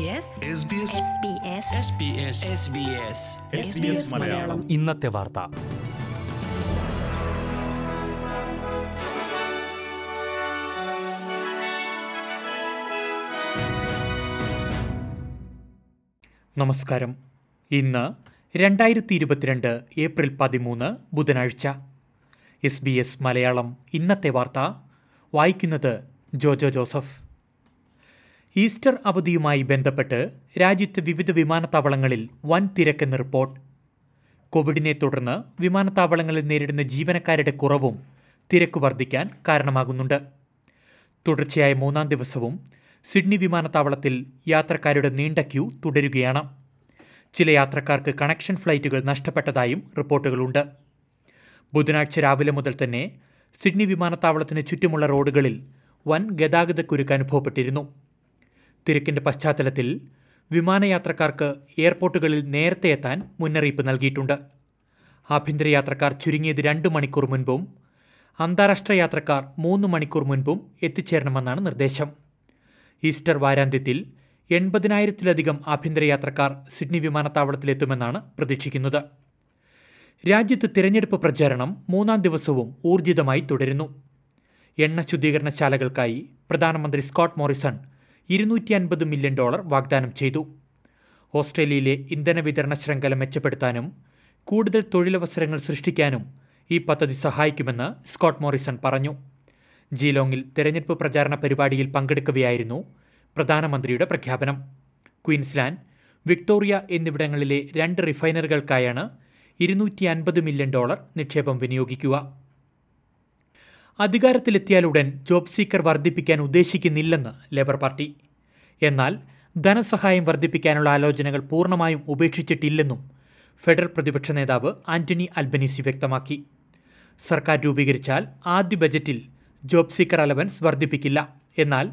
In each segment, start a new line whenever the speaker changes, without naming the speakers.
SBS
SBS Malayalam.
ഇന്നത്തെ വാർത്ത. നമസ്കാരം. ഇന്ന് രണ്ടായിരത്തി ഇരുപത്തിരണ്ട് ഏപ്രിൽ പതിമൂന്ന് ബുധനാഴ്ച. S B S Malayalam. ഇന്നത്തെ വാർത്ത വായിക്കുന്നത് ജോജോ ജോസഫ്. ഈസ്റ്റർ അവധിയുമായി ബന്ധപ്പെട്ട് രാജ്യത്ത് വിവിധ വിമാനത്താവളങ്ങളിൽ വൻ തിരക്കെന്ന് റിപ്പോർട്ട്. കോവിഡിനെ തുടർന്ന് വിമാനത്താവളങ്ങളിൽ നേരിടുന്ന ജീവനക്കാരുടെ കുറവും തിരക്ക് വർദ്ധിക്കാൻ കാരണമാകുന്നുണ്ട്. തുടർച്ചയായ മൂന്നാം ദിവസവും സിഡ്നി വിമാനത്താവളത്തിൽ യാത്രക്കാരുടെ നീണ്ട ക്യൂ തുടരുകയാണ്. ചില യാത്രക്കാർക്ക് കണക്ഷൻ ഫ്ലൈറ്റുകൾ നഷ്ടപ്പെട്ടതായും റിപ്പോർട്ടുകളുണ്ട്. ബുധനാഴ്ച രാവിലെ മുതൽ തന്നെ സിഡ്നി വിമാനത്താവളത്തിന് ചുറ്റുമുള്ള റോഡുകളിൽ വൻ ഗതാഗതക്കുരുക്ക് അനുഭവപ്പെട്ടിരുന്നു. തിരക്കിന്റെ പശ്ചാത്തലത്തിൽ വിമാനയാത്രക്കാർക്ക് എയർപോർട്ടുകളിൽ നേരത്തെ എത്താൻ മുന്നറിയിപ്പ് നൽകിയിട്ടുണ്ട്. ആഭ്യന്തര യാത്രക്കാർ ചുരുങ്ങിയത് രണ്ട് മണിക്കൂർ മുൻപും അന്താരാഷ്ട്ര യാത്രക്കാർ മൂന്ന് മണിക്കൂർ മുൻപും എത്തിച്ചേരണമെന്നാണ് നിർദ്ദേശം. ഈസ്റ്റർ വാരാന്ത്യത്തിൽ എൺപതിനായിരത്തിലധികം ആഭ്യന്തര യാത്രക്കാർ സിഡ്നി വിമാനത്താവളത്തിലെത്തുമെന്നാണ് പ്രതീക്ഷിക്കുന്നത്. രാജ്യത്ത് തിരഞ്ഞെടുപ്പ് പ്രചാരണം മൂന്നാം ദിവസവും ഊർജിതമായി തുടരുന്നു. എണ്ണ ശുദ്ധീകരണശാലകൾക്കായി പ്രധാനമന്ത്രി സ്കോട്ട് മോറിസൺ ഇരുന്നൂറ്റി അൻപത് മില്യൺ ഡോളർ വാഗ്ദാനം ചെയ്തു. ഓസ്ട്രേലിയയിലെ ഇന്ധന വിതരണ ശൃംഖല മെച്ചപ്പെടുത്താനും കൂടുതൽ തൊഴിലവസരങ്ങൾ സൃഷ്ടിക്കാനും ഈ പദ്ധതി സഹായിക്കുമെന്ന് സ്കോട്ട് മോറിസൺ പറഞ്ഞു. ജീലോങ്ങിൽ തെരഞ്ഞെടുപ്പ് പ്രചാരണ പരിപാടിയിൽ പങ്കെടുക്കവെയായിരുന്നു പ്രധാനമന്ത്രിയുടെ പ്രഖ്യാപനം. ക്വീൻസ്ലാൻഡ് വിക്ടോറിയ എന്നിവിടങ്ങളിലെ രണ്ട് റിഫൈനറികൾക്കായാണ് ഇരുന്നൂറ്റി അൻപത് മില്യൺ ഡോളർ നിക്ഷേപം വിനിയോഗിക്കുക. അധികാരത്തിലെത്തിയാലുടൻ ജോബ് സീക്കർ വർദ്ധിപ്പിക്കാൻ ഉദ്ദേശിക്കുന്നില്ലെന്ന് ലേബർ പാർട്ടി. എന്നാൽ ധനസഹായം വർദ്ധിപ്പിക്കാനുള്ള ആലോചനകൾ പൂർണമായും ഉപേക്ഷിച്ചിട്ടില്ലെന്നും ഫെഡറൽ പ്രതിപക്ഷ നേതാവ് ആന്റണി അൽബനീസി വ്യക്തമാക്കി. സർക്കാർ രൂപീകരിച്ചാൽ ആദ്യ ബജറ്റിൽ ജോബ് സീക്കർ അലവൻസ് വർദ്ധിപ്പിക്കില്ല. എന്നാൽ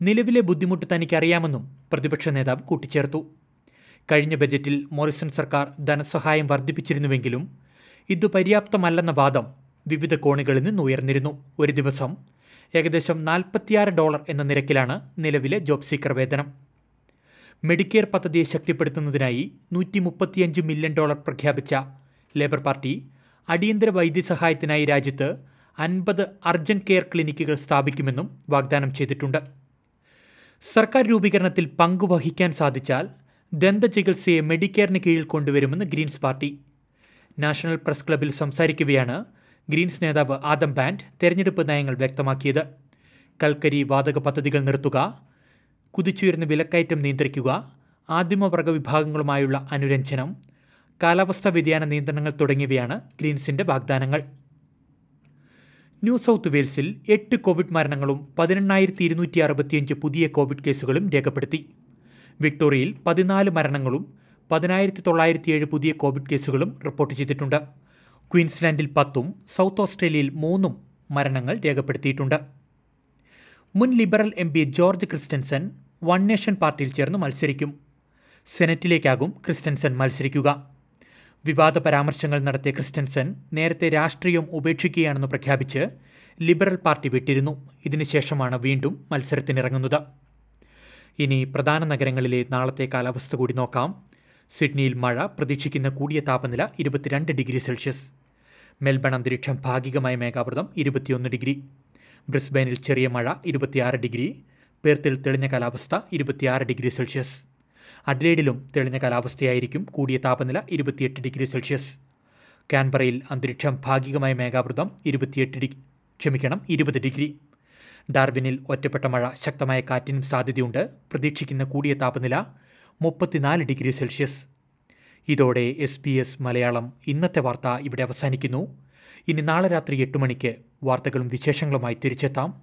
നിലവിലെ ബുദ്ധിമുട്ട് തനിക്കറിയാമെന്നും പ്രതിപക്ഷ നേതാവ് കൂട്ടിച്ചേർത്തു. കഴിഞ്ഞ ബജറ്റിൽ മോറിസൺ സർക്കാർ ധനസഹായം വർദ്ധിപ്പിച്ചിരുന്നുവെങ്കിലും ഇത് പര്യാപ്തമല്ലെന്ന വാദം വിവിധ കോണുകളിൽ നിന്ന് ഉയർന്നിരുന്നു. ഒരു ദിവസം ഏകദേശം നാൽപ്പത്തിയാറ് ഡോളർ എന്ന നിരക്കിലാണ് നിലവിലെ ജോബ് സീക്കർ വേതനം. മെഡിക്കെയർ പദ്ധതിയെ ശക്തിപ്പെടുത്തുന്നതിനായി നൂറ്റി മുപ്പത്തിയഞ്ച് മില്യൺ ഡോളർ പ്രഖ്യാപിച്ച ലേബർ പാർട്ടി അടിയന്തര വൈദ്യസഹായത്തിനായി രാജ്യത്ത് അൻപത് അർജന്റ് കെയർ ക്ലിനിക്കുകൾ സ്ഥാപിക്കുമെന്നും വാഗ്ദാനം ചെയ്തിട്ടുണ്ട്. സർക്കാർ രൂപീകരണത്തിൽ പങ്കുവഹിക്കാൻ സാധിച്ചാൽ ദന്തചികിത്സയെ മെഡിക്കെയറിന് കീഴിൽ കൊണ്ടുവരുമെന്ന് ഗ്രീൻസ് പാർട്ടി. നാഷണൽ പ്രസ് ക്ലബിൽ സംസാരിക്കുകയാണ് ഗ്രീൻസ് നേതാവ് ആദം ബാൻഡ് തെരഞ്ഞെടുപ്പ് നയങ്ങൾ വ്യക്തമാക്കിയത്. കൽക്കരി വാതക പദ്ധതികൾ നിർത്തുക കുതിച്ചുയർന്ന വിലക്കയറ്റം നിയന്ത്രിക്കുക ആദിമവർഗ വിഭാഗങ്ങളുമായുള്ള അനുരഞ്ജനം കാലാവസ്ഥാ വ്യതിയാന നിയന്ത്രണങ്ങൾ തുടങ്ങിയവയാണ് ഗ്രീൻസിന്റെ വാഗ്ദാനങ്ങൾ. ന്യൂ സൗത്ത് വെയിൽസിൽ എട്ട് കോവിഡ് മരണങ്ങളും പതിനെണ്ണായിരത്തി ഇരുന്നൂറ്റി അറുപത്തിയഞ്ച് പുതിയ കോവിഡ് കേസുകളും രേഖപ്പെടുത്തി. വിക്ടോറിയയിൽ പതിനാല് മരണങ്ങളും പതിനായിരത്തി തൊള്ളായിരത്തി ഏഴ് പുതിയ കോവിഡ് കേസുകളും റിപ്പോർട്ട് ചെയ്തിട്ടുണ്ട്. ക്വീൻസ്ലാൻഡിൽ പത്തും സൗത്ത് ഓസ്ട്രേലിയയിൽ മൂന്നും മരണങ്ങൾ രേഖപ്പെടുത്തിയിട്ടുണ്ട്. മുൻ Liberal M P George Christensen One Nation പാർട്ടിയിൽ ചേർന്ന് മത്സരിക്കും. സെനറ്റിലേക്കാകും ക്രിസ്റ്റൻസൻ മത്സരിക്കുക. വിവാദ പരാമർശങ്ങൾ നടത്തിയ ക്രിസ്റ്റൻസൻ നേരത്തെ രാഷ്ട്രീയം ഉപേക്ഷിക്കുകയാണെന്ന് പ്രഖ്യാപിച്ച് ലിബറൽ പാർട്ടി വിട്ടിരുന്നു. ഇതിനുശേഷമാണ് വീണ്ടും മത്സരത്തിനിറങ്ങുന്നത്. ഇനി പ്രധാന നഗരങ്ങളിലെ നാളത്തെ കാലാവസ്ഥ കൂടി നോക്കാം. സിഡ്നിയിൽ മഴ പ്രതീക്ഷിക്കുന്ന കൂടിയ താപനില ഇരുപത്തിരണ്ട് ഡിഗ്രി സെൽഷ്യസ്. മെൽബൺ അന്തരീക്ഷം ഭാഗികമായ മേഘാവൃതം ഇരുപത്തിയൊന്ന് ഡിഗ്രി. ബ്രിസ്ബെയിനിൽ ചെറിയ മഴ ഇരുപത്തിയാറ് ഡിഗ്രി. പേർത്തിൽ തെളിഞ്ഞ കാലാവസ്ഥ ഇരുപത്തിയാറ് ഡിഗ്രി സെൽഷ്യസ്. അഡ്ലേഡിലും തെളിഞ്ഞ കാലാവസ്ഥയായിരിക്കും കൂടിയ താപനില ഇരുപത്തിയെട്ട് ഡിഗ്രി സെൽഷ്യസ്. കാൻബറയിൽ അന്തരീക്ഷം ഭാഗികമായ മേഘാവൃതം ഇരുപത്തിയെട്ട് ഡിഗ്രി. ക്ഷമിക്കണം ഇരുപത് ഡിഗ്രി. ഡാർബിനിൽ ഒറ്റപ്പെട്ട മഴ ശക്തമായ കാറ്റിനും സാധ്യതയുണ്ട്. പ്രതീക്ഷിക്കുന്ന കൂടിയ താപനില മുപ്പത്തിനാല് ഡിഗ്രി സെൽഷ്യസ്. ഇതോടെ എസ് പി എസ് മലയാളം ഇന്നത്തെ വാർത്ത ഇവിടെ അവസാനിക്കുന്നു. ഇനി നാളെ രാത്രി എട്ട് മണിക്ക് വാർത്തകളും വിശേഷങ്ങളുമായി തിരിച്ചെത്താം.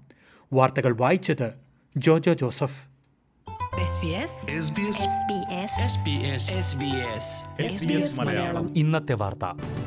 വാർത്തകൾ വായിച്ചത് Jojo Joseph.
SBS
SBS Malayalam.
ഇന്നത്തെ വാർത്ത.